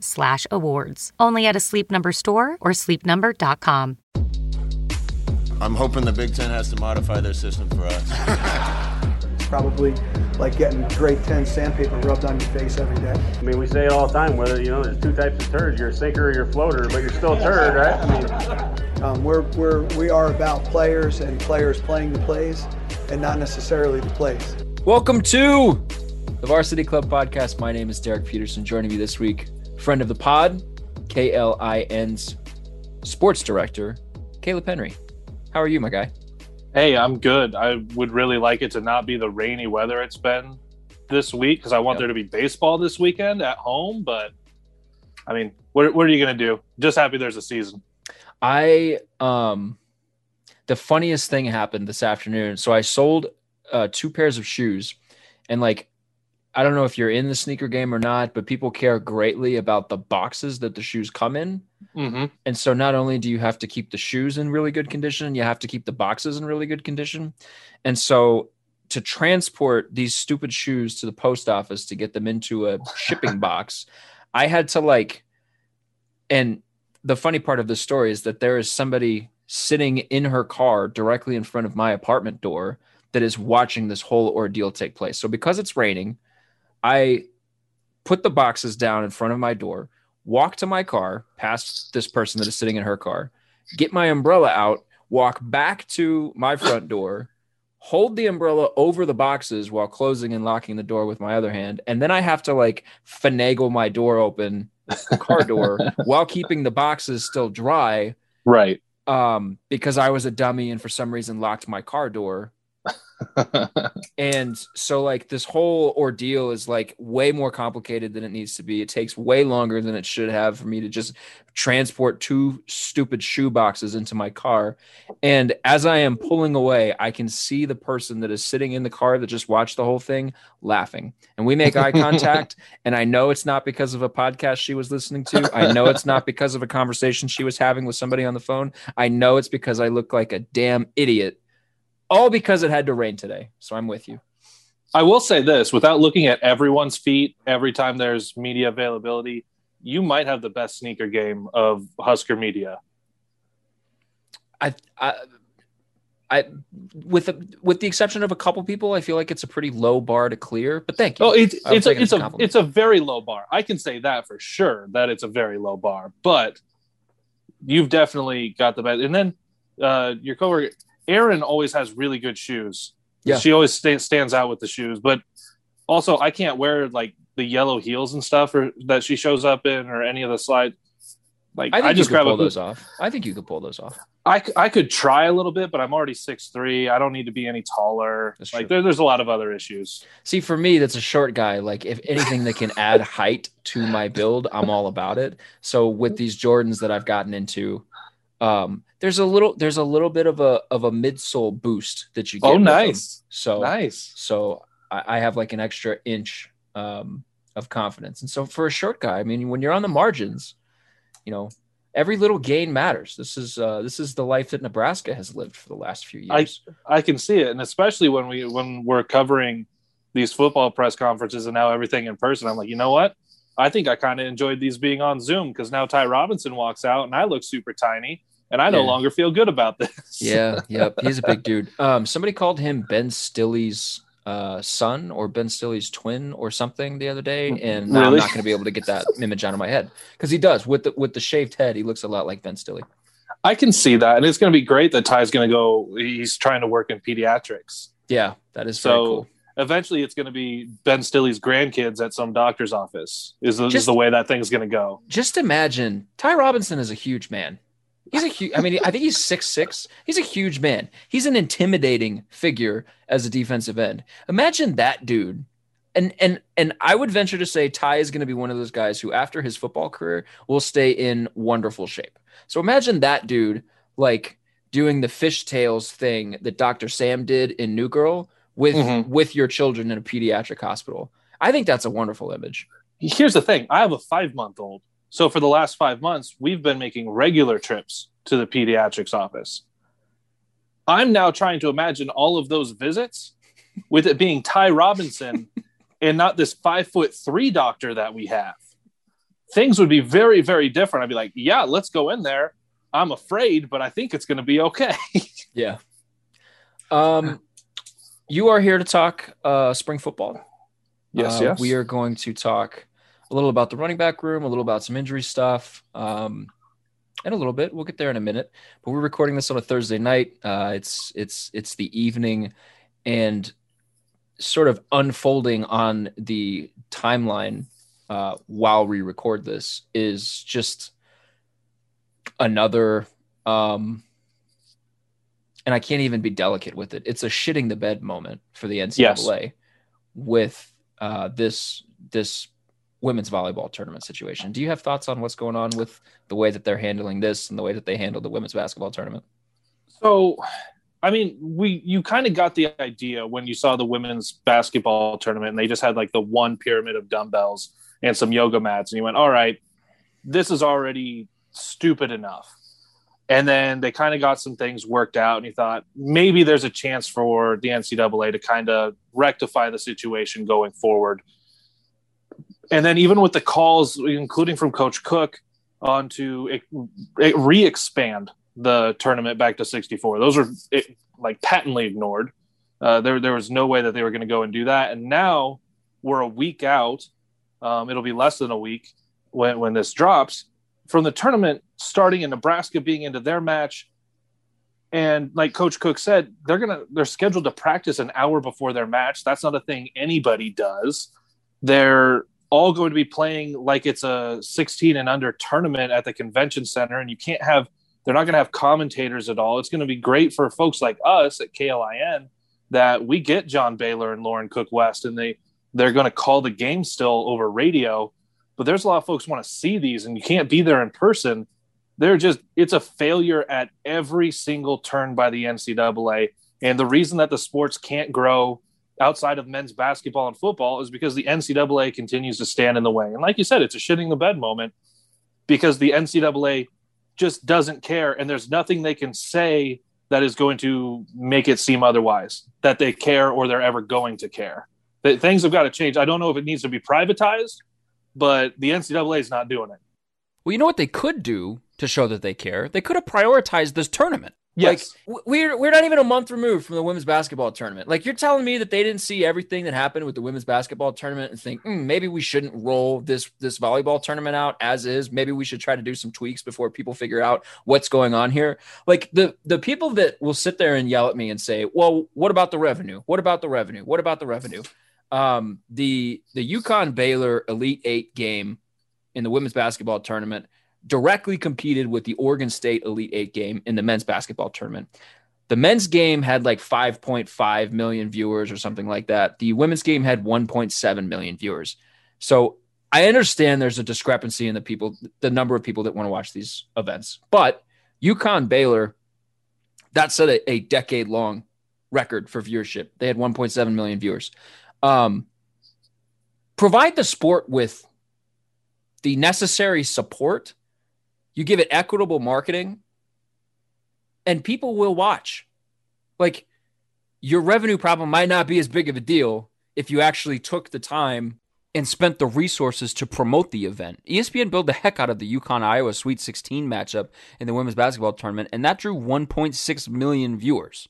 slash awards. Only at a Sleep Number store or sleepnumber.com. I'm hoping the Big Ten has to modify their system for us. Probably like getting grade 10 sandpaper rubbed on your face every day. I mean, we say it all the time, whether, you know, there's two types of turds, you're a sinker or you're a floater, but you're still a turd, right? I mean, Um, we're, we're, we are about players and players playing the plays and not necessarily the plays. Welcome to the Varsity Club podcast. My name is Derek Peterson. Joining me this week, friend of the pod, KLIN's sports director, Caleb Henry. How are you, my guy? Hey, I'm good. I would really like it to not be the rainy weather it's been this week because I want Yep. there to be baseball this weekend at home. But I mean, what, what are you going to do? Just happy there's a season. I um the funniest thing happened this afternoon. So I sold uh two pairs of shoes and like I don't know if you're in the sneaker game or not, but people care greatly about the boxes that the shoes come in. Mm-hmm. And so not only do you have to keep the shoes in really good condition, you have to keep the boxes in really good condition. And so to transport these stupid shoes to the post office to get them into a shipping box, I had to like and the funny part of this story is that there is somebody sitting in her car directly in front of my apartment door that is watching this whole ordeal take place. So because it's raining, I put the boxes down in front of my door, walk to my car, past this person that is sitting in her car, get my umbrella out, walk back to my front door, hold the umbrella over the boxes while closing and locking the door with my other hand, and then I have to like finagle my door open, car door, while keeping the boxes still dry Right. um, because I was a dummy and for some reason locked my car door. And so, like, this whole ordeal is like way more complicated than it needs to be. It takes way longer than it should have for me to just transport two stupid shoe boxes into my car. And as I am pulling away, I can see the person that is sitting in the car that just watched the whole thing laughing. And we make eye contact. And I know it's not because of a podcast she was listening to. I know it's not because of a conversation she was having with somebody on the phone. I know it's because I look like a damn idiot. All because it had to rain today. So I'm with you. I will say this without looking at everyone's feet every time there's media availability, you might have the best sneaker game of Husker media. I, I, I, with the, with the exception of a couple people, I feel like it's a pretty low bar to clear. But thank you. Oh, it's it's a, it's a a it's a very low bar. I can say that for sure that it's a very low bar. But you've definitely got the best. And then uh, your coworker Aaron always has really good shoes. Yeah. she always sta- stands out with the shoes. But also, I can't wear like the yellow heels and stuff or that she shows up in or any of the slides. Like I I, just you could grab pull a those off. I think you could pull those off. I, I could try a little bit, but I'm already six three. I don't need to be any taller. That's like there, there's a lot of other issues. See, for me, that's a short guy. Like, if anything that can add height to my build, I'm all about it. So with these Jordans that I've gotten into, um, there's a little, there's a little bit of a of a midsole boost that you get. Oh, nice, So nice. so I, I have like an extra inch um, of confidence. And so for a short guy, I mean, when you're on the margins, you know, every little gain matters. This is uh, this is the life that Nebraska has lived for the last few years. I-. I can see it, and especially when we when we're covering these football press conferences and now everything in person, I'm like, you know what? I think I kind of enjoyed these being on Zoom because now Ty Robinson walks out and I look super tiny, and I no Yeah. longer feel good about this. yeah, yep. He's a big dude. Um, somebody called him Ben Stille's uh, son or Ben Stille's twin or something the other day, and now I'm not going to be able to get that image out of my head because he does with the with the shaved head. He looks a lot like Ben Stille. I can see that, and it's going to be great that Ty's going to go. He's trying to work in pediatrics. Yeah, that is very So cool. eventually, it's going to be Ben Stille's grandkids at some doctor's office. Is the, is the way that thing's going to go? Just imagine Ty Robinson is a huge man. He's a huge. I mean, I think he's six six. He's a huge man. He's an intimidating figure as a defensive end. Imagine that dude. And and and I would venture to say Ty is going to be one of those guys who, after his football career, will stay in wonderful shape. So imagine that dude like doing the fishtails thing that Dr. Sam did in New Girl with Mhm. with your children in a pediatric hospital. I think that's a wonderful image. Here's the thing: I have a five month old, so for the last five months, we've been making regular trips to the pediatrics office. I'm now trying to imagine all of those visits with it being Ty Robinson and not this five foot three doctor that we have. Things would be very, very different. I'd be like, yeah, let's go in there. I'm afraid, but I think it's going to be okay. Yeah. Um, you are here to talk uh, spring football. Yes, Uh, yes. We are going to talk a little about the running back room, a little about some injury stuff, um, and a little bit. We'll get there in a minute. But we're recording this on a Thursday night. Uh, it's it's it's the evening, and sort of unfolding on the timeline uh, while we record this is just another. Um, and I can't even be delicate with it. It's a shitting the bed moment for the NCAA with uh, this this women's volleyball tournament situation. Do you have thoughts on what's going on with the way that they're handling this and the way that they handled the women's basketball tournament? So, I mean, we you kind of got the idea when you saw the women's basketball tournament, and they just had like the one pyramid of dumbbells and some yoga mats, and you went, "All right, this is already stupid enough." And then they kind of got some things worked out, and you thought maybe there's a chance for the NCAA to kind of rectify the situation going forward. And then even with the calls, including from Coach Cook, on to re-expand the tournament back to 64. Those are it, like patently ignored. Uh, there, there was no way that they were going to go and do that. And now we're a week out. Um, it'll be less than a week when, when this drops from the tournament starting in Nebraska being into their match. And like Coach Cook said, they're gonna they're scheduled to practice an hour before their match. That's not a thing anybody does. They're all going to be playing like it's a 16 and under tournament at the convention center, and you can't have they're not going to have commentators at all. It's going to be great for folks like us at KLIN that we get John Baylor and Lauren Cook West, and they they're going to call the game still over radio. But there's a lot of folks want to see these, and you can't be there in person. They're just it's a failure at every single turn by the NCAA, and the reason that the sports can't grow outside of men's basketball and football is because the NCAA continues to stand in the way. And like you said, it's a shitting the bed moment because the NCAA just doesn't care and there's nothing they can say that is going to make it seem otherwise that they care or they're ever going to care that things have got to change i don't know if it needs to be privatized but the ncaa is not doing it Well, you know what they could do to show that they care? They could have prioritized this tournament. Yes. Like we're we're not even a month removed from the women's basketball tournament. Like you're telling me that they didn't see everything that happened with the women's basketball tournament and think "Hmm, maybe we shouldn't roll this this volleyball tournament out as is. Maybe we should try to do some tweaks before people figure out what's going on here. Like the the people that will sit there and yell at me and say, "Well, what about the revenue? What about the revenue? What about the revenue?" Um, the the UConn Baylor Elite Eight game in the women's basketball tournament directly competed with the Oregon State Elite Eight game in the men's basketball tournament. The men's game had like 5.5 million viewers or something like that. The women's game had 1.7 million viewers. So I understand there's a discrepancy in the people, the number of people that want to watch these events. But UConn Baylor, that set a, a decade long record for viewership. They had 1.7 million viewers. Um, provide the sport with the necessary support you give it equitable marketing and people will watch like your revenue problem might not be as big of a deal if you actually took the time and spent the resources to promote the event. ESPN built the heck out of the UConn Iowa Sweet 16 matchup in the women's basketball tournament and that drew 1.6 million viewers.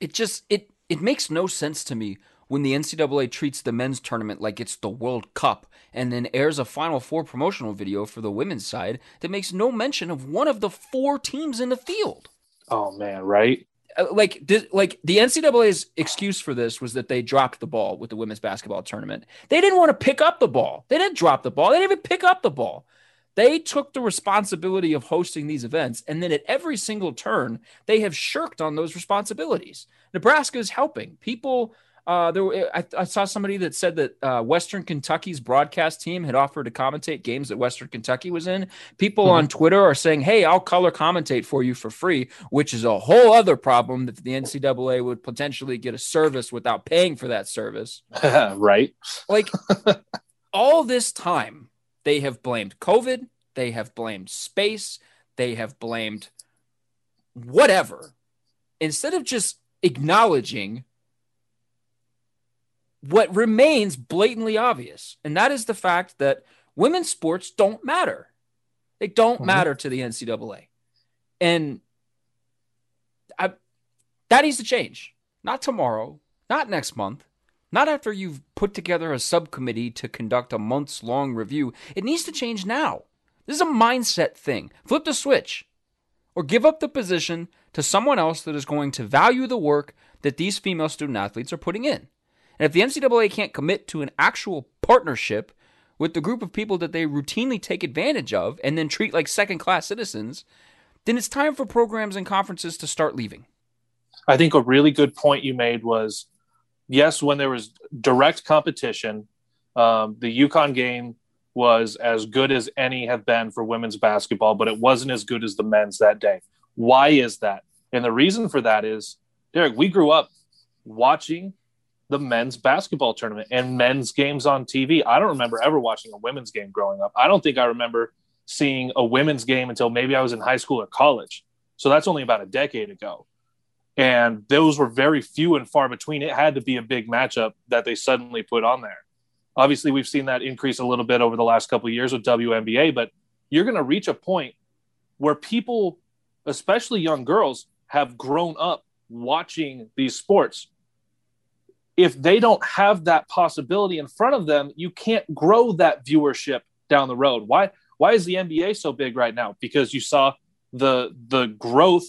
It just it it makes no sense to me when the NCAA treats the men's tournament like it's the World Cup and then airs a Final Four promotional video for the women's side that makes no mention of one of the four teams in the field. Oh man, right? Uh, like like the NCAA's excuse for this was that they dropped the ball with the women's basketball tournament. They didn't want to pick up the ball. They didn't drop the ball. They didn't even pick up the ball. They took the responsibility of hosting these events, and then at every single turn, they have shirked on those responsibilities. Nebraska is helping people uh, there, I, I, saw somebody that said that uh, Western Kentucky's broadcast team had offered to commentate games that Western Kentucky was in. People mm-hmm. on Twitter are saying, "Hey, I'll color commentate for you for free," which is a whole other problem that the NCAA would potentially get a service without paying for that service. right? Like all this time, they have blamed COVID, they have blamed space, they have blamed whatever, instead of just acknowledging what remains blatantly obvious, and that is the fact that women's sports don't matter. They don't mm-hmm. matter to the NCAA. And I, that needs to change. Not tomorrow, not next month, not after you've put together a subcommittee to conduct a months long review. It needs to change now. This is a mindset thing. Flip the switch or give up the position to someone else that is going to value the work that these female student athletes are putting in. And if the NCAA can't commit to an actual partnership with the group of people that they routinely take advantage of and then treat like second class citizens, then it's time for programs and conferences to start leaving. I think a really good point you made was yes, when there was direct competition, um, the UConn game was as good as any have been for women's basketball, but it wasn't as good as the men's that day. Why is that? And the reason for that is, Derek, we grew up watching the men's basketball tournament and men's games on TV. I don't remember ever watching a women's game growing up. I don't think I remember seeing a women's game until maybe I was in high school or college. So that's only about a decade ago. And those were very few and far between. It had to be a big matchup that they suddenly put on there. Obviously, we've seen that increase a little bit over the last couple years with WNBA, but you're going to reach a point where people, especially young girls, have grown up watching these sports if they don't have that possibility in front of them, you can't grow that viewership down the road. Why why is the NBA so big right now? Because you saw the the growth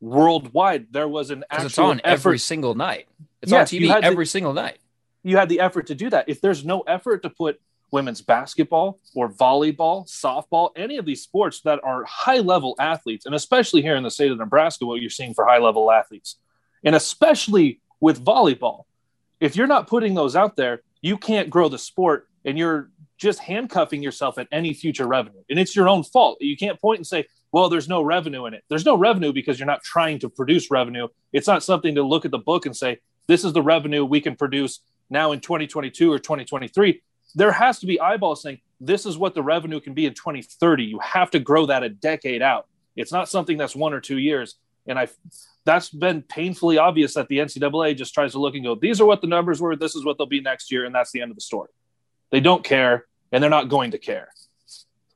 worldwide. There was an actual it's on effort. every single night. It's yes, on TV every single night. You had the effort to do that. If there's no effort to put women's basketball or volleyball, softball, any of these sports that are high level athletes, and especially here in the state of Nebraska, what you're seeing for high level athletes, and especially with volleyball, if you're not putting those out there, you can't grow the sport and you're just handcuffing yourself at any future revenue. And it's your own fault. You can't point and say, well, there's no revenue in it. There's no revenue because you're not trying to produce revenue. It's not something to look at the book and say, this is the revenue we can produce now in 2022 or 2023. There has to be eyeballs saying, this is what the revenue can be in 2030. You have to grow that a decade out. It's not something that's one or two years. And I, that's been painfully obvious that the NCAA just tries to look and go, these are what the numbers were, this is what they'll be next year, and that's the end of the story. They don't care, and they're not going to care.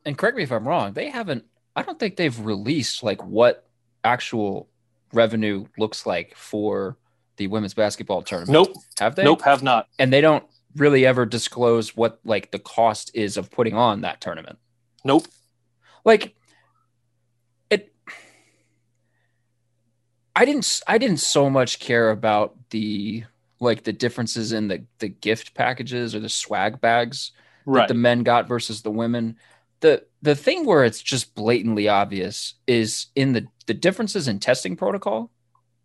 And correct me if I'm wrong, they haven't. I don't think they've released like what actual revenue looks like for the women's basketball tournament. Nope. Have they? Nope, have not. And they don't really ever disclose what like the cost is of putting on that tournament. Nope. Like I didn't I didn't so much care about the like the differences in the the gift packages or the swag bags right. that the men got versus the women. The the thing where it's just blatantly obvious is in the the differences in testing protocol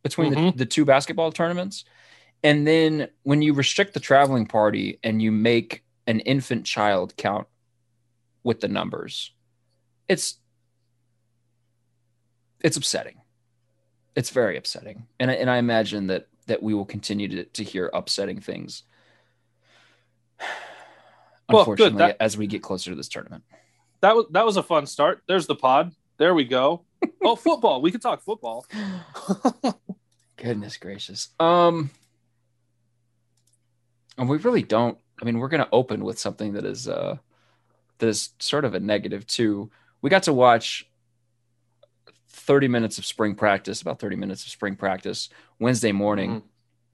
between mm-hmm. the, the two basketball tournaments. And then when you restrict the traveling party and you make an infant child count with the numbers, it's it's upsetting it's very upsetting, and I, and I imagine that that we will continue to to hear upsetting things. Unfortunately, well, that, as we get closer to this tournament, that was that was a fun start. There's the pod. There we go. oh, football. We can talk football. Goodness gracious. Um, and we really don't. I mean, we're going to open with something that is uh that is sort of a negative too. We got to watch 30 minutes of spring practice, about 30 minutes of spring practice Wednesday morning.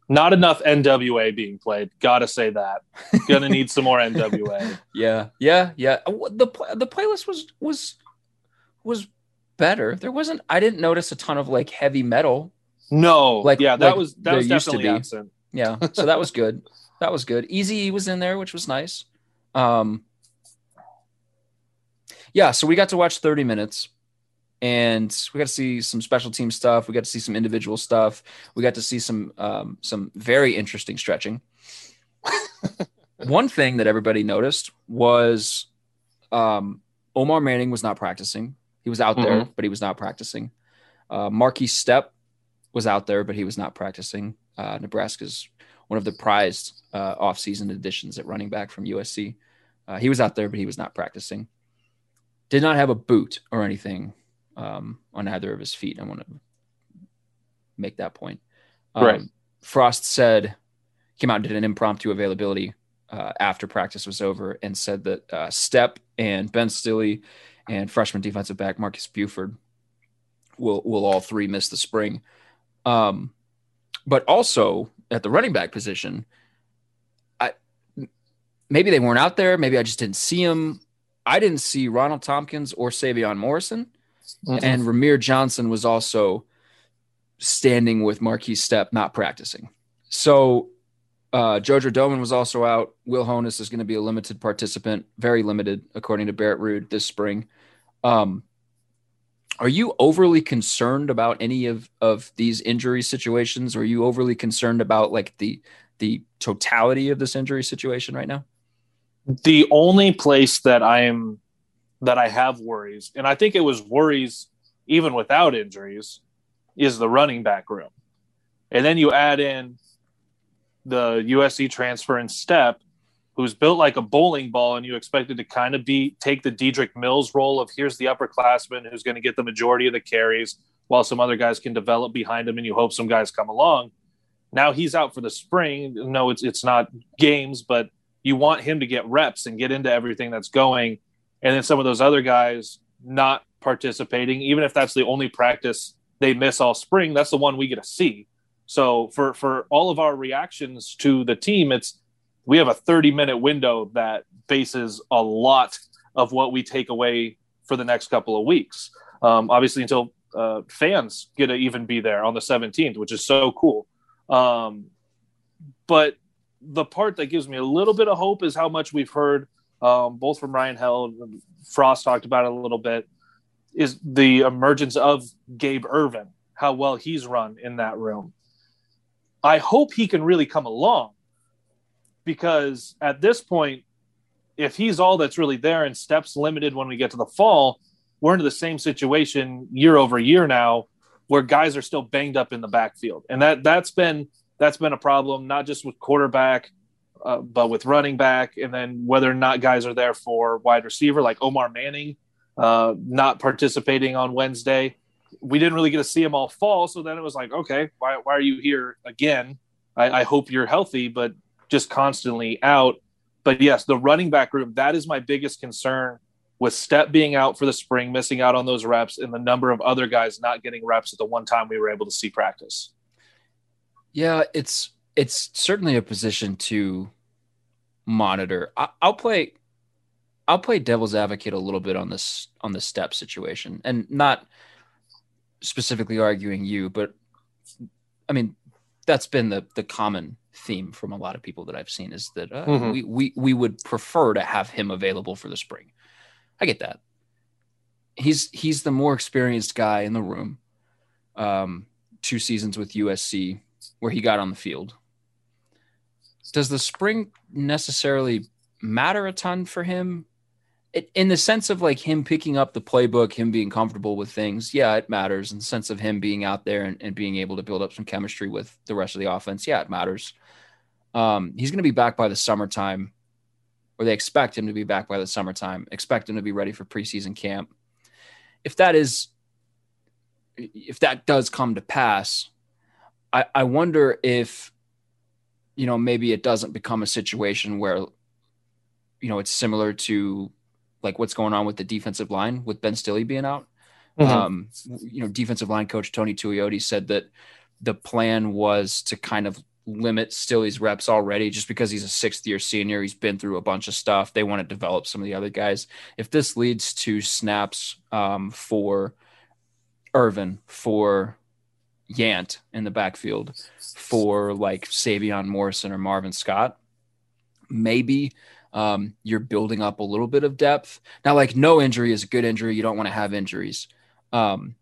Not enough NWA being played. Gotta say that. Gonna need some more NWA. Yeah, yeah, yeah. Uh, The the playlist was was was better. There wasn't. I didn't notice a ton of like heavy metal. No, Like- yeah, that like was that was definitely absent. Yeah, so that was good. That was good. Easy was in there, which was nice. Um, yeah, so we got to watch 30 minutes and we got to see some special team stuff. We got to see some individual stuff. We got to see some um, some very interesting stretching. One thing that everybody noticed was um, Omar Manning was not practicing. He was out there, but he was not practicing. Uh, Markese Stepp was out there, but he was not practicing. Uh, Nebraska's one of the prized uh, offseason additions at running back from USC. Uh, he was out there, but he was not practicing. Did not have a boot or anything um, on either of his feet. I want to make that point. Um, Right. Frost said, came out and did an impromptu availability uh, after practice was over and said that uh, Stepp and Ben Stille and freshman defensive back Marcus Buford will will all three miss the spring. Um, but also at the running back position, I maybe they weren't out there. Maybe I just didn't see them. I didn't see Ronald Thompkins or Sevion Morrison, and Rahmir Johnson was also standing with Markese Stepp, not practicing. So uh, Jojo Domann was also out. Will Honas is going to be a limited participant, very limited, according to Barrett Ruud this spring. Um, are you overly concerned about any of, of these injury situations? Are you overly concerned about like the the totality of this injury situation right now? the only place that I am that I have worries, and I think it was worries even without injuries, is the running back room. And then you add in the USC transfer and Stepp, who's built like a bowling ball, and you expected to kind of be take the Dedrick Mills role of here's the upperclassman who's going to get the majority of the carries while some other guys can develop behind him and you hope some guys come along. Now he's out for the spring. No, it's it's not games, but you want him to get reps and get into everything that's going. And then some of those other guys not participating, even if that's the only practice they miss all spring, that's the one we get to see. So for for all of our reactions to the team, it's we have a 30 minute window that bases a lot of what we take away for the next couple of weeks. Um, obviously, until uh, fans get to even be there on the 17th, which is so cool. Um, but the part that gives me a little bit of hope is how much we've heard, um, both from Ryan Held, Frost talked about it a little bit, is the emergence of Gabe Ervin, how well he's run in that room. I hope he can really come along because at this point, if he's all that's really there and Stepp's limited when we get to the fall, we're into the same situation year over year now where guys are still banged up in the backfield. And that that's been that's been a problem, not just with quarterback, uh, but with running back, and then whether or not guys are there for wide receiver, like Omar Manning, uh, not participating on Wednesday. We didn't really get to see him all fall, so then it was like, okay, why, why are you here again? I, I hope you're healthy, but just constantly out. But yes, the running back room, that is my biggest concern with Stepp being out for the spring, missing out on those reps, and the number of other guys not getting reps at the one time we were able to see practice. Yeah, it's it's certainly a position to monitor. I, I'll play I'll play devil's advocate a little bit on this on the Stepp situation, and not specifically arguing you, but I mean that's been the the common theme from a lot of people that I've seen is that uh, Mhm. we we we would prefer to have him available for the spring. I get that. He's he's the more experienced guy in the room. Um, two seasons with USC where he got on the field. Does the spring necessarily matter a ton for him? It, in the sense of like him picking up the playbook, him being comfortable with things, yeah, it matters. In the sense of him being out there and, and being able to build up some chemistry with the rest of the offense, yeah, it matters. Um, he's going to be back by the summertime, or they expect him to be back by the summertime, expect him to be ready for preseason camp. If that is, if that does come to pass, I, I wonder if, you know, maybe it doesn't become a situation where, you know, it's similar to like what's going on with the defensive line with Ben Stille being out. Um, you know, defensive line coach Tony Tuioti said that the plan was to kind of limit Stille's reps already just because he's a sixth year senior. He's been through a bunch of stuff. They want to develop some of the other guys. If this leads to snaps um, for Ervin, for Yant in the backfield, for like Sevion Morrison or Marvin Scott, maybe um, you're building up a little bit of depth. Now, like no injury is a good injury. You don't want to have injuries. Um,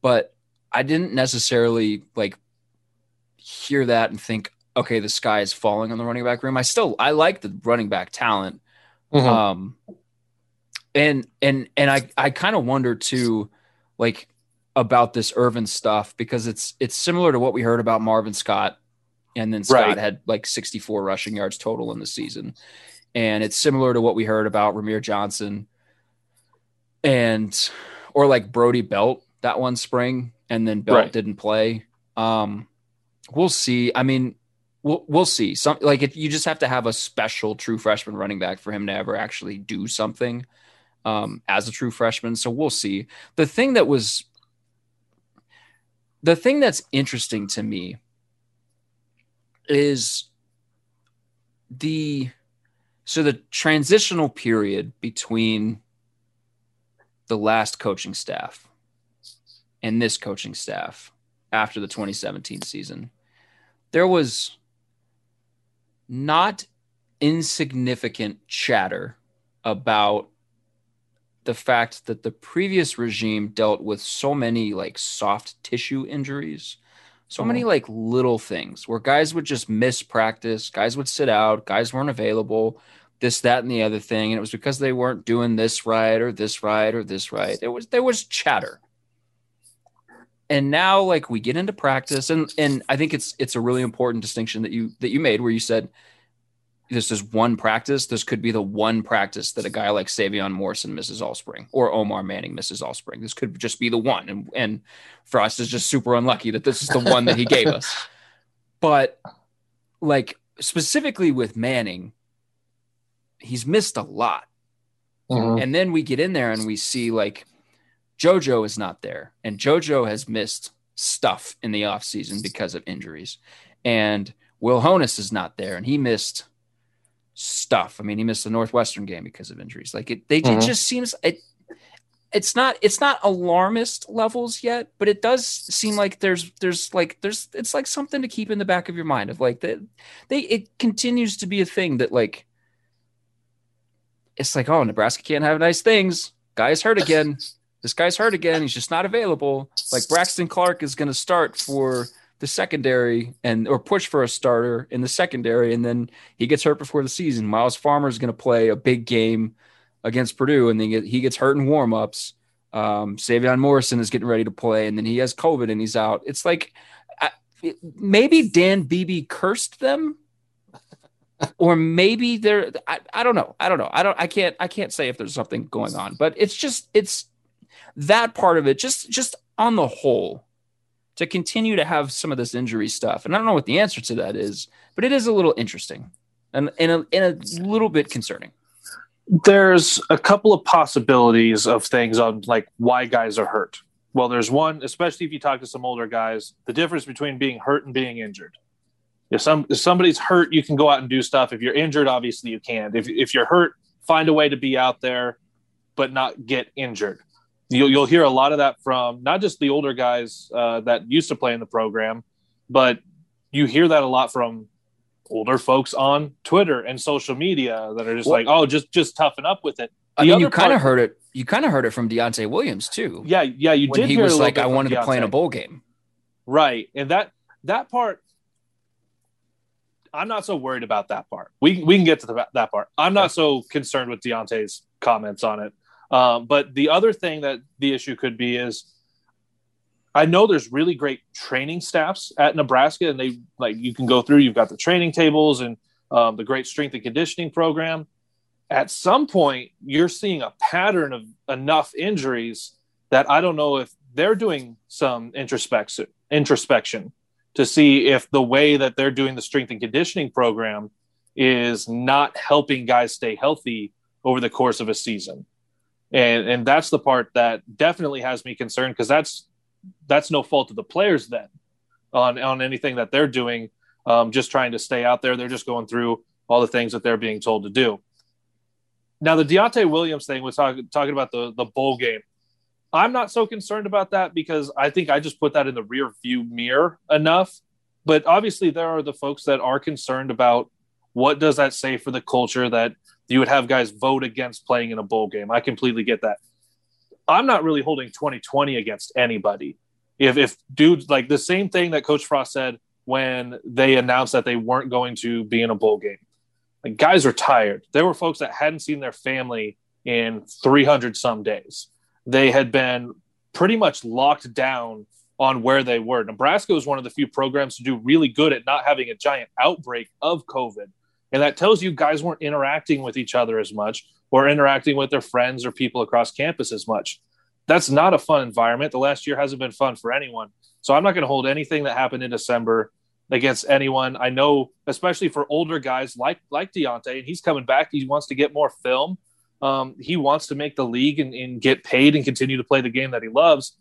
but I didn't necessarily like hear that and think, okay, the sky is falling on the running back room. I still I like the running back talent. Mhm. Um and and and I I kind of wonder too, like about this Ervin stuff because it's it's similar to what we heard about Marvin Scott, and then Scott Right. had like 64 rushing yards total in the season, and it's similar to what we heard about Rahmir Johnson, and or like Brody Belt that one spring, and then Belt Right. didn't play. Um, we'll see. I mean, we'll we'll see. Some like if you just have to have a special true freshman running back for him to ever actually do something um, as a true freshman. So we'll see. The thing that was the thing that's interesting to me is the so the transitional period between the last coaching staff and this coaching staff after the 2017 season there was not insignificant chatter about the fact that the previous regime dealt with so many like soft tissue injuries so many oh. like little things where guys would just miss practice guys would sit out guys weren't available this that and the other thing and it was because they weren't doing this right or this right or this right. There was there was chatter. And now like we get into practice and and i think it's it's a really important distinction that you that you made where you said this is one practice this could be the one practice that a guy like Sevion Morrison misses all spring or Omar Manning misses all spring this could just be the one and and Frost is just super unlucky that this is the one that he gave us but like specifically with Manning he's missed a lot Mhm. and then we get in there and we see like JoJo is not there. And JoJo has missed stuff in the offseason because of injuries. And Will Honas is not there. And he missed stuff. I mean, he missed the Northwestern game because of injuries. Like it they it Mhm. just seems it it's not it's not alarmist levels yet, but it does seem like there's there's like there's it's like something to keep in the back of your mind of like that they it continues to be a thing that like it's like, oh, Nebraska can't have nice things. Guy's hurt again. This guy's hurt again. He's just not available. Like Braxton Clark is going to start for the secondary and or push for a starter in the secondary, and then he gets hurt before the season. Miles Farmer is going to play a big game against Purdue, and then he gets hurt in warmups. Um, Sevion Morrison is getting ready to play, and then he has COVID and he's out. It's like I, maybe Dan Beebe cursed them or maybe there I, I don't know i don't know i don't i can't i can't say if there's something going on but it's just it's that part of it just just on the whole to continue to have some of this injury stuff and i don't know what the answer to that is but it is a little interesting and and a, and a little bit concerning there's a couple of possibilities of things on like why guys are hurt. Well, there's one, especially if you talk to some older guys, the difference between being hurt and being injured. If some if somebody's hurt, you can go out and do stuff. If you're injured, obviously you can't. If if you're hurt, find a way to be out there, but not get injured. You'll you'll hear a lot of that from not just the older guys uh, that used to play in the program, but you hear that a lot from older folks on Twitter and social media that are just Well- like, oh, just just toughen up with it. i mean you kind of heard it you kind of heard it from Deontai Williams too Yeah, yeah, you when did. he was like i wanted to play in a bowl game right? And that that part, I'm not so worried about that part. We we can get to the, that part. I'm not so concerned with Deontai's comments on it. Um, but the other thing that the issue could be is, I know there's really great training staffs at Nebraska, and they like you can go through. You've got the training tables and um, the great strength and conditioning program. At some point, you're seeing a pattern of enough injuries that I don't know if they're doing some introspection introspection to see if the way that they're doing the strength and conditioning program is not helping guys stay healthy over the course of a season. And and that's the part that definitely has me concerned because that's that's no fault of the players then on on anything that they're doing. um, just trying to stay out there. They're just going through all the things that they're being told to do. Now, the Deontai Williams thing was talk, talking about the, the bowl game. I'm not so concerned about that because I think I just put that in the rear view mirror enough. But obviously, there are the folks that are concerned about what does that say for the culture that you would have guys vote against playing in a bowl game. I completely get that. I'm not really holding 2020 against anybody. If if dudes like the same thing that Coach Frost said when they announced that they weren't going to be in a bowl game. Like guys are tired. There were folks that hadn't seen their family in 300 some days. They had been pretty much locked down on where they were. Nebraska was one of the few programs to do really good at not having a giant outbreak of COVID. And that tells you guys weren't interacting with each other as much or interacting with their friends or people across campus as much. That's not a fun environment. The last year hasn't been fun for anyone. So I'm not going to hold anything that happened in December against anyone. I know, especially for older guys like like Deontai, and he's coming back. He wants to get more film. Um, he wants to make the league and, and get paid and continue to play the game that he loves.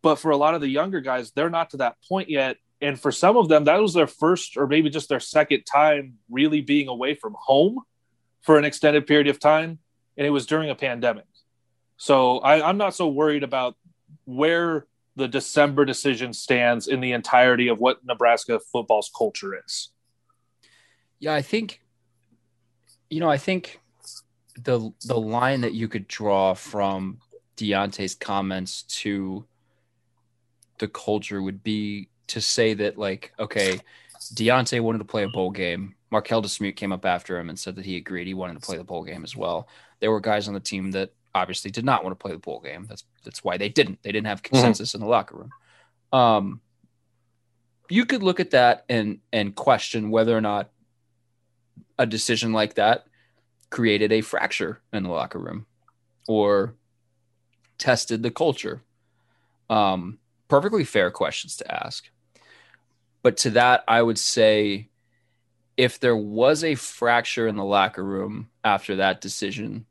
But for a lot of the younger guys, they're not to that point yet. And for some of them, that was their first or maybe just their second time really being away from home for an extended period of time. And it was during a pandemic. So I, I'm not so worried about where the December decision stands in the entirety of what Nebraska football's culture is. Yeah, I think you know, I think the the line that you could draw from Deontai's comments to the culture would be to say that like, okay, Deontai wanted to play a bowl game. Marquel Dismuke came up after him and said that he agreed he wanted to play the bowl game as well. There were guys on the team that obviously did not want to play the bowl game. That's that's why they didn't. They didn't have mm-hmm. consensus mm-hmm. in the locker room. Um, you could look at that and and question whether or not a decision like that created a fracture in the locker room or tested the culture. Um, perfectly fair questions to ask. But to that, I would say if there was a fracture in the locker room after that decision,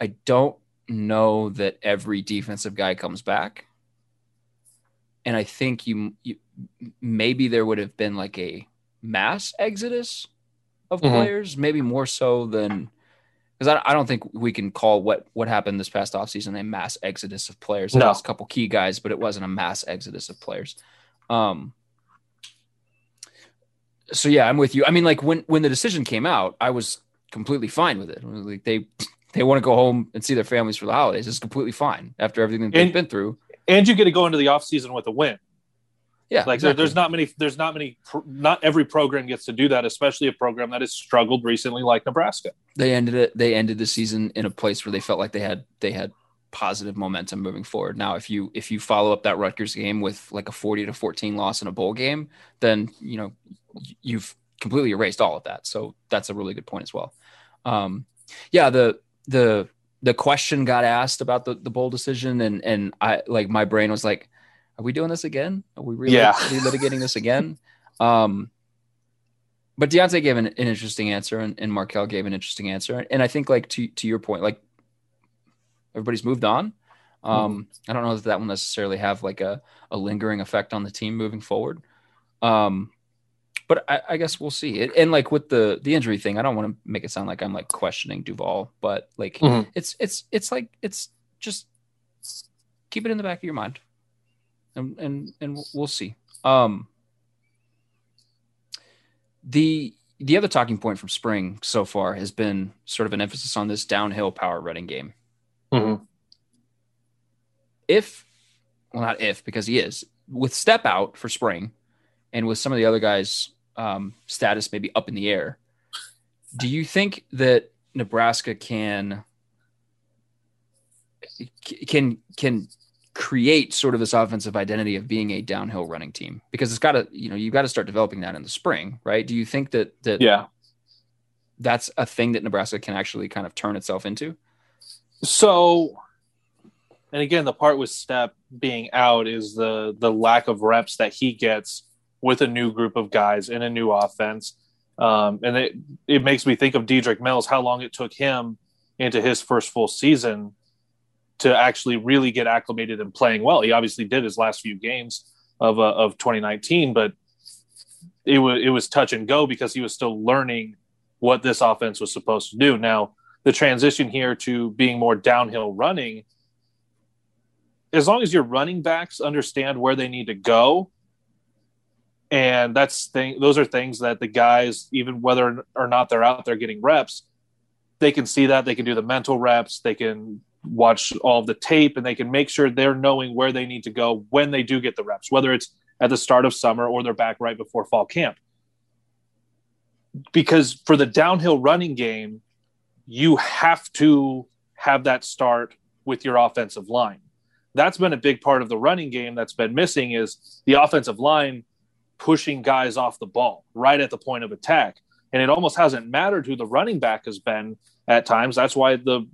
I don't know that every defensive guy comes back. And I think you, you maybe there would have been like a mass exodus of mm-hmm. players, maybe more so than because I, I, don't think we can call what what happened this past offseason a mass exodus of players. There no. was a couple key guys, but it wasn't a mass exodus of players. Um, so yeah, I'm with you. I mean, like when when the decision came out, I was completely fine with it. Like they they want to go home and see their families for the holidays. It's completely fine after everything they've and, been through. And you get to go into the off season with a win. Yeah, like exactly. there, there's not many. There's not many. Not every program gets to do that, especially a program that has struggled recently, like Nebraska. They ended it. They ended the season in a place where they felt like they had they had positive momentum moving forward. Now, if you if you follow up that Rutgers game with like a 40 to 14 loss in a bowl game, then you know you've completely erased all of that. So that's a really good point as well. Um, yeah, the the the question got asked about the, the bowl decision and and I like my brain was like, are we doing this again? Are we really yeah. litigating this again? Um but Deontai gave an, an interesting answer and, and Marquel gave an interesting answer. And I think like to to your point, like everybody's moved on. Um, mm-hmm. I don't know that that will necessarily have like a, a lingering effect on the team moving forward. Um, but I, I, guess we'll see. It, and like with the the injury thing, I don't want to make it sound like I'm like questioning Duval, but like mm-hmm. it's it's it's like it's just keep it in the back of your mind, and and and we'll see. Um, the the other talking point from spring so far has been sort of an emphasis on this downhill power running game. Mm-hmm. If well, not if because he is with Stepp out for spring and with some of the other guys um, status maybe up in the air. Do you think that Nebraska can can can create sort of this offensive identity of being a downhill running team? Because it's got to you know you've got to start developing that in the spring, right? Do you think that that yeah that's a thing that Nebraska can actually kind of turn itself into? So and again the part with Stepp being out is the the lack of reps that he gets with a new group of guys in a new offense. Um, and it, it makes me think of Dedrick Mills, how long it took him into his first full season to actually really get acclimated and playing well. He obviously did his last few games of, uh, of 2019, but it was it was touch and go because he was still learning what this offense was supposed to do. Now, the transition here to being more downhill running, as long as your running backs understand where they need to go, and that's thing those are things that the guys, even whether or not they're out there getting reps, they can see that they can do the mental reps, they can watch all of the tape, and they can make sure they're knowing where they need to go when they do get the reps, whether it's at the start of summer or they're back right before fall camp. Because for the downhill running game, you have to have that start with your offensive line. That's been a big part of the running game that's been missing is the offensive line pushing guys off the ball right at the point of attack. And it almost hasn't mattered who the running back has been at times. That's why the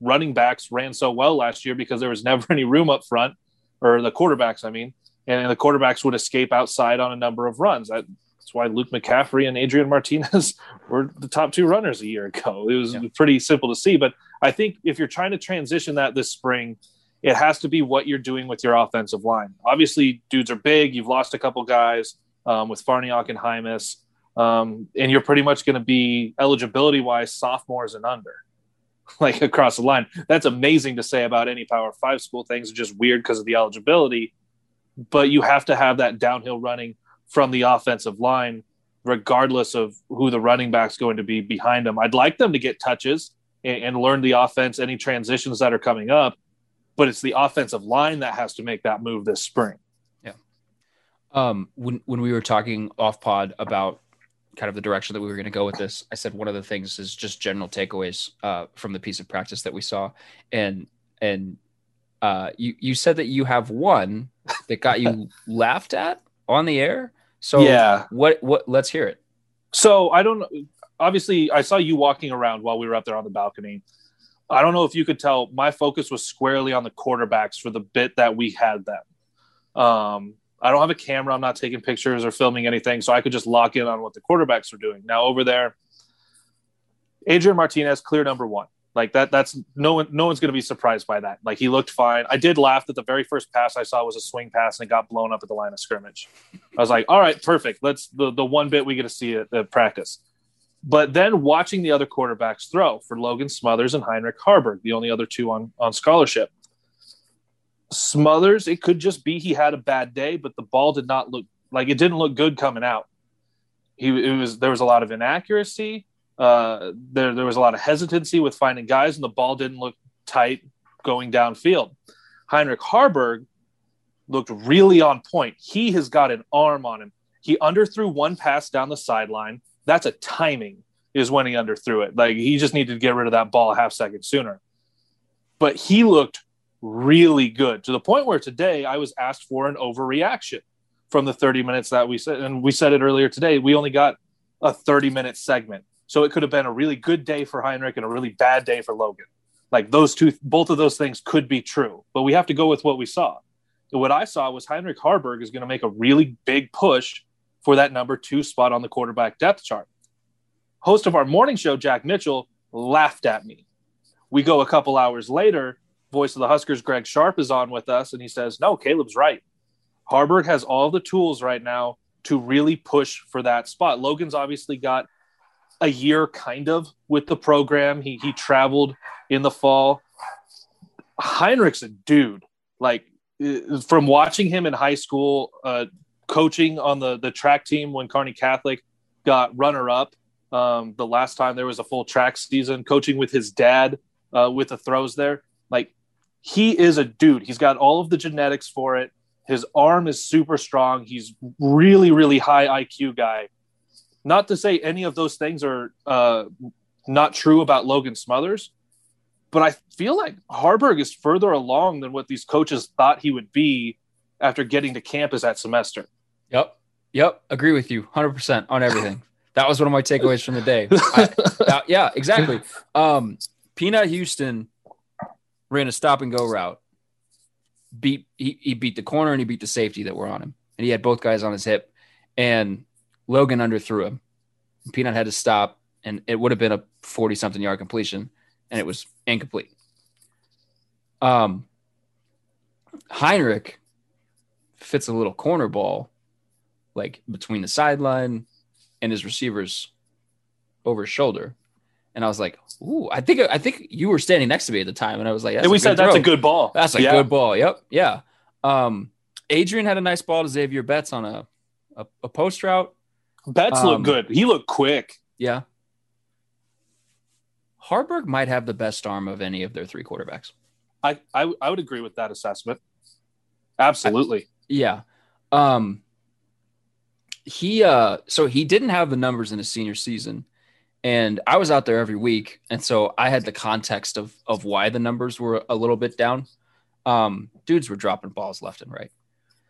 running backs ran so well last year because there was never any room up front, or the quarterbacks, I mean, and the quarterbacks would escape outside on a number of runs. That, that's why Luke McCaffrey and Adrian Martinez were the top two runners a year ago. It was yeah. pretty simple to see. But I think if you're trying to transition that this spring, it has to be what you're doing with your offensive line. Obviously, dudes are big. You've lost a couple guys um, with Farniok and Jaimes, um, and you're pretty much going to be eligibility wise sophomores and under, like across the line. That's amazing to say about any Power Five school. Things are just weird because of the eligibility, but you have to have that downhill running from the offensive line, regardless of who the running back's going to be behind them. I'd like them to get touches and, and learn the offense, any transitions that are coming up, but it's the offensive line that has to make that move this spring. Yeah. Um, when when we were talking off pod about kind of the direction that we were going to go with this, I said one of the things is just general takeaways uh, from the piece of practice that we saw, and and uh, you you said that you have one that got you laughed at on the air. So yeah, what what? Let's hear it. So I don't. Obviously, I saw you walking around while we were up there on the balcony. I don't know if you could tell. My focus was squarely on the quarterbacks for the bit that we had them. Um, I don't have a camera. I'm not taking pictures or filming anything, so I could just lock in on what the quarterbacks were doing. Now over there, Adrian Martinez, clear number one. Like that, that's no one. No one's going to be surprised by that. Like he looked fine. I did laugh that the very first pass I saw was a swing pass and it got blown up at the line of scrimmage. I was like, all right, perfect. Let's the the one bit we get to see at, at practice. But then watching the other quarterbacks throw for Logan Smothers and Heinrich Haarberg, the only other two on on scholarship. Smothers, it could just be he had a bad day, but the ball did not look like it didn't look good coming out. He it was there was a lot of inaccuracy. Uh, there there was a lot of hesitancy with finding guys, and the ball didn't look tight going downfield. Heinrich Haarberg looked really on point. He has got an arm on him. He underthrew one pass down the sideline. That's a timing is when he underthrew it. Like he just needed to get rid of that ball a half second sooner. But he looked really good to the point where today I was asked for an overreaction from the 30 minutes that we said. And we said it earlier today. We only got a 30 minute segment. So it could have been a really good day for Heinrich and a really bad day for Logan. Like those two, both of those things could be true, but we have to go with what we saw. And what I saw was Heinrich Haarberg is going to make a really big push for that number two spot on the quarterback depth chart. Host of our morning show, Jack Mitchell, laughed at me. We go a couple hours later voice of the Huskers, Greg Sharpe, is on with us, and he says, No, Caleb's right. Haarberg has all the tools right now to really push for that spot. Logan's obviously got a year kind of with the program. He he traveled in the fall. Heinrich's a dude. Like uh, from watching him in high school, uh, coaching on the the track team when Kearney Catholic got runner up um, the last time there was a full track season, coaching with his dad uh, with the throws there. Like he is a dude. He's got all of the genetics for it. His arm is super strong. He's really, really high IQ guy. Not to say any of those things are uh, not true about Logan Smothers, but I feel like Haarberg is further along than what these coaches thought he would be after getting to campus that semester. Yep. Yep. Agree with you 100% on everything. that was one of my takeaways from the day. I, uh, yeah, exactly. Um, Peanut Houston ran a stop and go route. Beat he, he beat the corner and he beat the safety that were on him, and he had both guys on his hip, and Logan underthrew him. Peanut had to stop, and it would have been a forty something yard completion, and it was incomplete. Um, Heinrich fits a little corner ball like between the sideline and his receivers over his shoulder. And I was like, "Ooh, I think I think you were standing next to me at the time." And I was like, and we said that's throw. a good ball. That's a Yeah. good ball. Yep. Yeah. Um, Adrian had a nice ball to Zavier Betts on a a, a post route. Betts Um, looked good. He looked quick. Yeah. Haarberg might have the best arm of any of their three quarterbacks. I, I I would agree with that assessment. Absolutely. Yeah. Um he uh so he didn't have the numbers in his senior season and I was out there every week and so I had the context of of why the numbers were a little bit down. Um dudes were dropping balls left and right.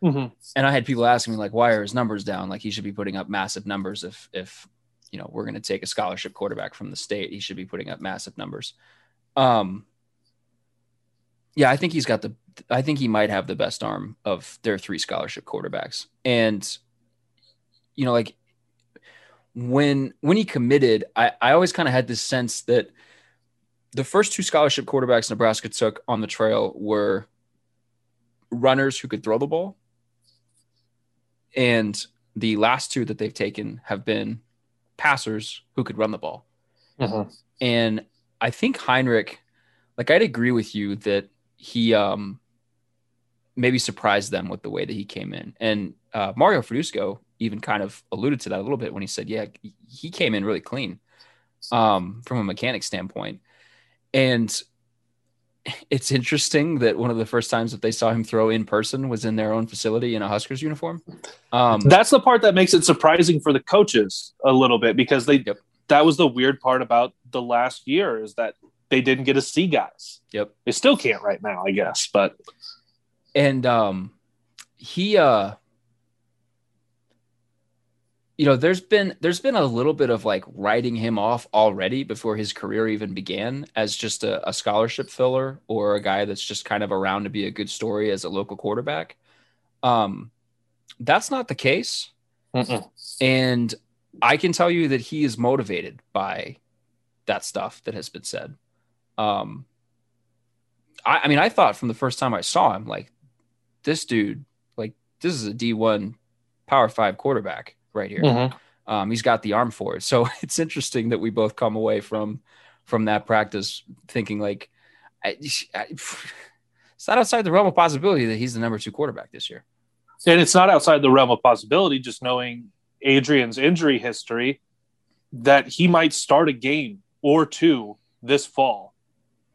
Mhm. And I had people asking me like why are his numbers down? Like he should be putting up massive numbers if if you know, we're going to take a scholarship quarterback from the state, he should be putting up massive numbers. Um yeah, I think he's got the I think he might have the best arm of their three scholarship quarterbacks. And you know, like when when he committed, I, I always kind of had this sense that the first two scholarship quarterbacks Nebraska took on the trail were runners who could throw the ball. And the last two that they've taken have been passers who could run the ball. Mhm. And I think Heinrich, like I'd agree with you that he um maybe surprised them with the way that he came in. And uh, Mario Verduzco even kind of alluded to that a little bit when he said, yeah, he came in really clean um, from a mechanic standpoint. And it's interesting that one of the first times that they saw him throw in person was in their own facility in a Huskers uniform. Um, That's the part that makes it surprising for the coaches a little bit because they Yep. that was the weird part about the last year is that they didn't get to see guys. Yep. They still can't right now, I guess. But and um he uh you know there's been there's been a little bit of like writing him off already before his career even began as just a, a scholarship filler or a guy that's just kind of around to be a good story as a local quarterback. Um that's not the case. Mm-mm. and i can tell you that he is motivated by that stuff that has been said. Um I, I mean i thought from the first time i saw him like this dude, like this is a D1 power five quarterback right here. Mm-hmm. Um, he's got the arm for it. So it's interesting that we both come away from from that practice thinking like I, I, it's not outside the realm of possibility that he's the number two quarterback this year. and it's not outside the realm of possibility, just knowing Adrian's injury history, that he might start a game or two this fall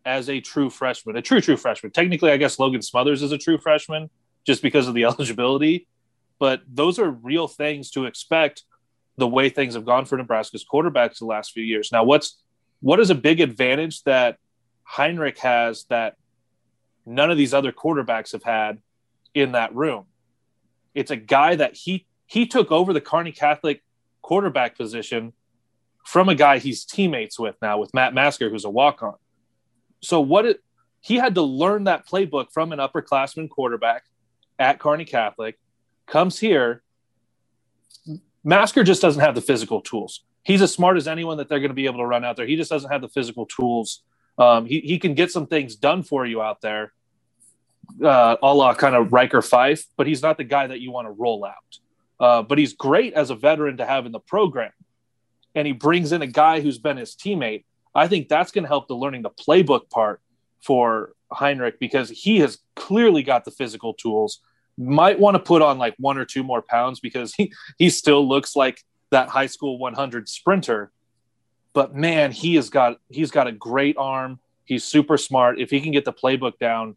as a true freshman, a true, true freshman. Technically, I guess Logan Smothers is a true freshman just because of the eligibility, but those are real things to expect the way things have gone for Nebraska's quarterbacks the last few years. Now, what's what is a big advantage that Heinrich has that none of these other quarterbacks have had in that room? It's a guy that he he took over the Kearney Catholic quarterback position from a guy he's teammates with now with Matt Masker, who's a walk on. So what it he had to learn that playbook from an upperclassman quarterback at Kearney Catholic, comes here. Masker just doesn't have the physical tools. He's as smart as anyone that they're going to be able to run out there. He just doesn't have the physical tools. Um, he, he can get some things done for you out there, uh, a la kind of Ryker Fyfe, but he's not the guy that you want to roll out. Uh, but he's great as a veteran to have in the program. And he brings in a guy who's been his teammate. I think that's going to help the learning the playbook part for Heinrich because he has clearly got the physical tools. Might want to put on like one or two more pounds because he, he still looks like that high school 100 sprinter. But man, he has got he's got a great arm. He's super smart. If he can get the playbook down,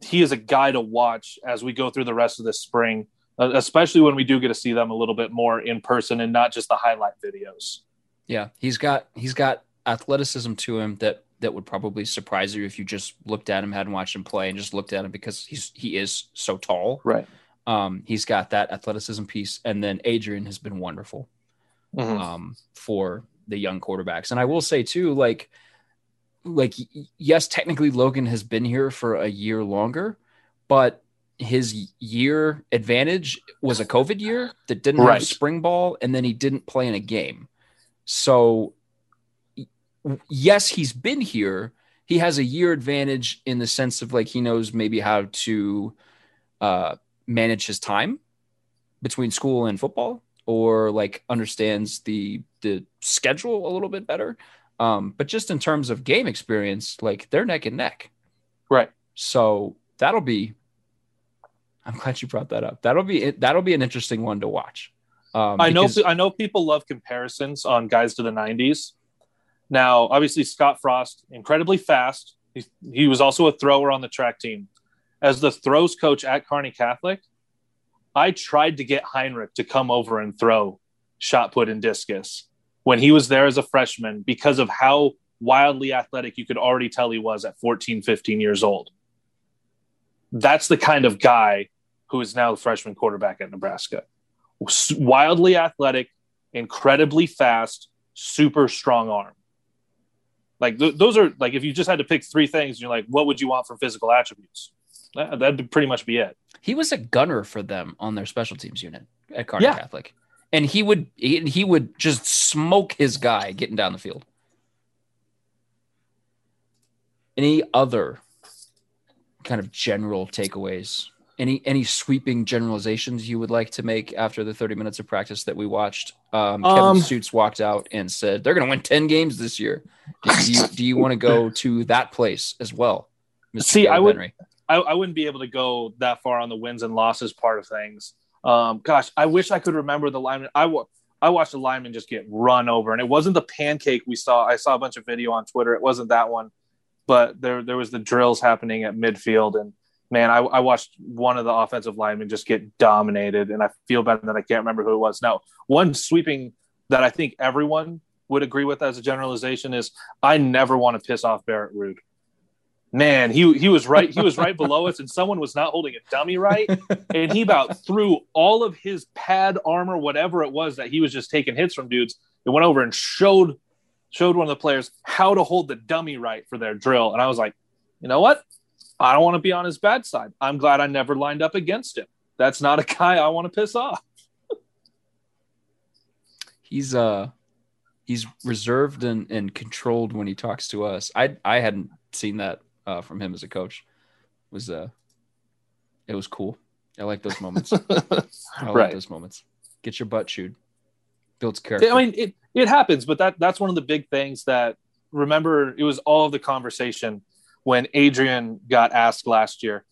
he is a guy to watch as we go through the rest of this spring, uh, especially when we do get to see them a little bit more in person and not just the highlight videos. Yeah, he's got he's got athleticism to him that that would probably surprise you if you just looked at him, hadn't watched him play, and just looked at him because he's he is so tall. Right. Um, he's got that athleticism piece, and then Adrian has been wonderful Mhm. um, for the young quarterbacks. And I will say too, like, like yes, technically Logan has been here for a year longer, but his year advantage was a COVID year that didn't Right. have spring ball, and then he didn't play in a game. So yes, he's been here. He has a year advantage in the sense of like he knows maybe how to uh, manage his time between school and football or like understands the the schedule a little bit better. Um, but just in terms of game experience, like they're neck and neck. Right. So that'll be. I'm glad you brought that up. That'll be that'll be an interesting one to watch. Um, I know because- I know people love comparisons on guys to the 90s. Now, obviously Scott Frost incredibly fast. He, he was also a thrower on the track team. As the throws coach at Kearney Catholic, I tried to get Heinrich to come over and throw shot put and discus when he was there as a freshman because of how wildly athletic you could already tell he was at 14, 15 years old. That's the kind of guy who is now the freshman quarterback at Nebraska. Wildly athletic, incredibly fast, super strong arm. Like th- those are like if you just had to pick three things, you're like, what would you want from physical attributes? That- That'd pretty much be it. he was a gunner for them on their special teams unit at Kearney Yeah. Catholic, and he would he, he would just smoke his guy getting down the field. Any other kind of general takeaways? Any any sweeping generalizations you would like to make after the thirty minutes of practice that we watched? Um, Kevin Um, Suits walked out and said they're going to win ten games this year. Do you, do you want to go to that place as well? Mr. See, I would- Henry? I, I wouldn't be able to go that far on the wins and losses part of things. Um, gosh, I wish I could remember the lineman. I I watched the lineman just get run over, and it wasn't the pancake we saw. I saw a bunch of video on Twitter. It wasn't that one, but there there was the drills happening at midfield, and man, I, I watched one of the offensive linemen just get dominated, and I feel bad that I can't remember who it was. Now, one sweeping that I think everyone would agree with as a generalization is I never want to piss off Barrett Ruud man, he he was right. He was right below us, and someone was not holding a dummy right, and he about threw all of his pad armor, whatever it was that he was just taking hits from dudes. It went over and showed showed one of the players how to hold the dummy right for their drill, and I was like, you know what? I don't want to be on his bad side. I'm glad I never lined up against him. That's not a guy I want to piss off. he's uh he's reserved and, and controlled when he talks to us. I I hadn't seen that uh, from him as a coach. It was uh it was cool. I like those moments. I like Right. those moments. Get your butt chewed. Builds character. I mean, it, it happens, but that that's one of the big things that remember it was all of the conversation when Adrian got asked last year,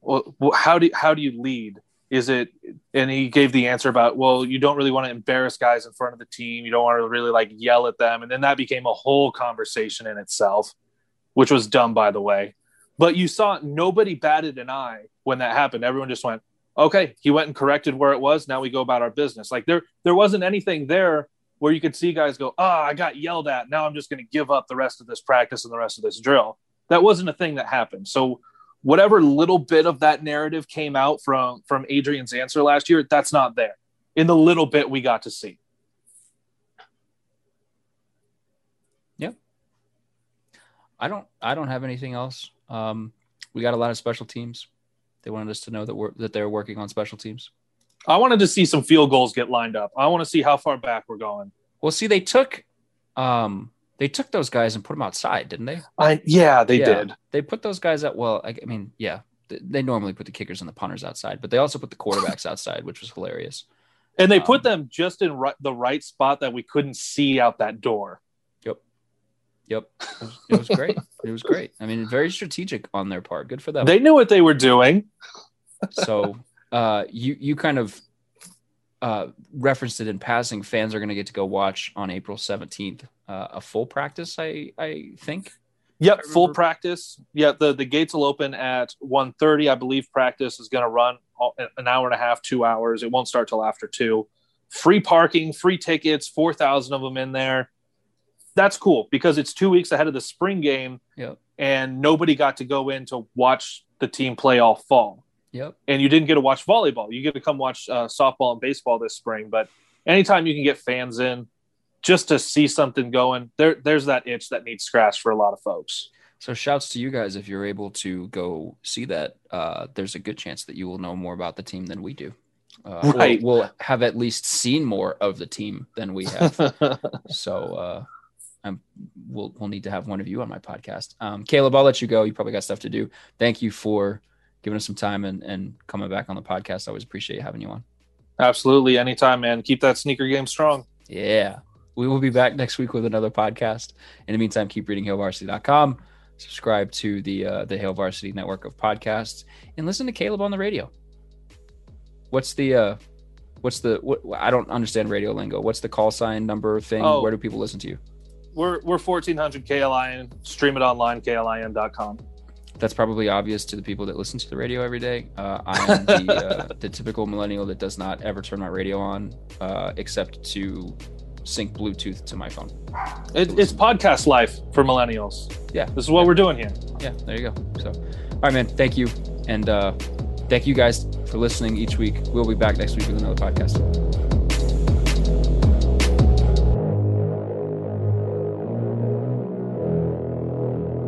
well, how do how do you lead? Is it and he gave the answer about, well, you don't really want to embarrass guys in front of the team. You don't want to really like yell at them. And then that became a whole conversation in itself, which was dumb by the way. But you saw nobody batted an eye when that happened. Everyone just went, okay, he went and corrected where it was. Now we go about our business. Like there, there wasn't anything there where you could see guys go, oh, I got yelled at. Now I'm just going to give up the rest of this practice and the rest of this drill. That wasn't a thing that happened. So whatever little bit of that narrative came out from from Adrian's answer last year, that's not there in the little bit we got to see. Yeah. I don't I don't have anything else. Um we got a lot of special teams. They wanted us to know that we're that they're working on special teams. I wanted to see some field goals get lined up. I want to see how far back we're going. Well, see, they took um they took those guys and put them outside, didn't they? I yeah, they Yeah. did. They put those guys out. Well, I, I mean, yeah, th- they normally put the kickers and the punters outside, but they also put the quarterbacks outside, which was hilarious. And they Um, put them just in ri- the right spot that we couldn't see out that door. Yep, it was, it was great. it was great. I mean, very strategic on their part. Good for them. They knew what they were doing. so, uh, you you kind of uh, referenced it in passing. Fans are going to get to go watch on April seventeenth uh, a full practice. I I think. Yep, I full practice. Yeah, the, the gates will open at 1.30. I believe practice is going to run an hour and a half, two hours. It won't start till after two. Free parking, free tickets, 4,000 of them in there. That's cool because it's two weeks ahead of the spring game Yep. and nobody got to go in to watch the team play all fall. Yep. And you didn't get to watch volleyball. You get to come watch uh, softball and baseball this spring. But anytime you can get fans in just to see something going, there, there's that itch that needs scratched for a lot of folks. So shouts to you guys if you're able to go see that. Uh, there's a good chance that you will know more about the team than we do. Uh, Right. We'll have at least seen more of the team than we have. so uh, I'm, we'll we'll need to have one of you on my podcast. Um, Caleb, I'll let you go. You probably got stuff to do. Thank you for giving us some time and, and coming back on the podcast. I always appreciate having you on. Absolutely, anytime, man. Keep that sneaker game strong. Yeah. We will be back next week with another podcast. In the meantime, keep reading HailVarsity.com. Subscribe to the uh, the Hail Varsity network of podcasts and listen to Caleb on the radio. What's the uh what's the what I don't understand radio lingo. What's the call sign number thing? Oh. Where do people listen to you? We're we're 1400 KLIN. Stream it online, klin.com. That's probably obvious to the people that listen to the radio every day. Uh, I am the, uh, the typical millennial that does not ever turn my radio on uh, except to sync Bluetooth to my phone. It, it's podcast life for millennials. Yeah. This is what we're doing here. Yeah, there you go. So, all right, man. Thank you, and uh, thank you guys for listening each week. We'll be back next week with another podcast.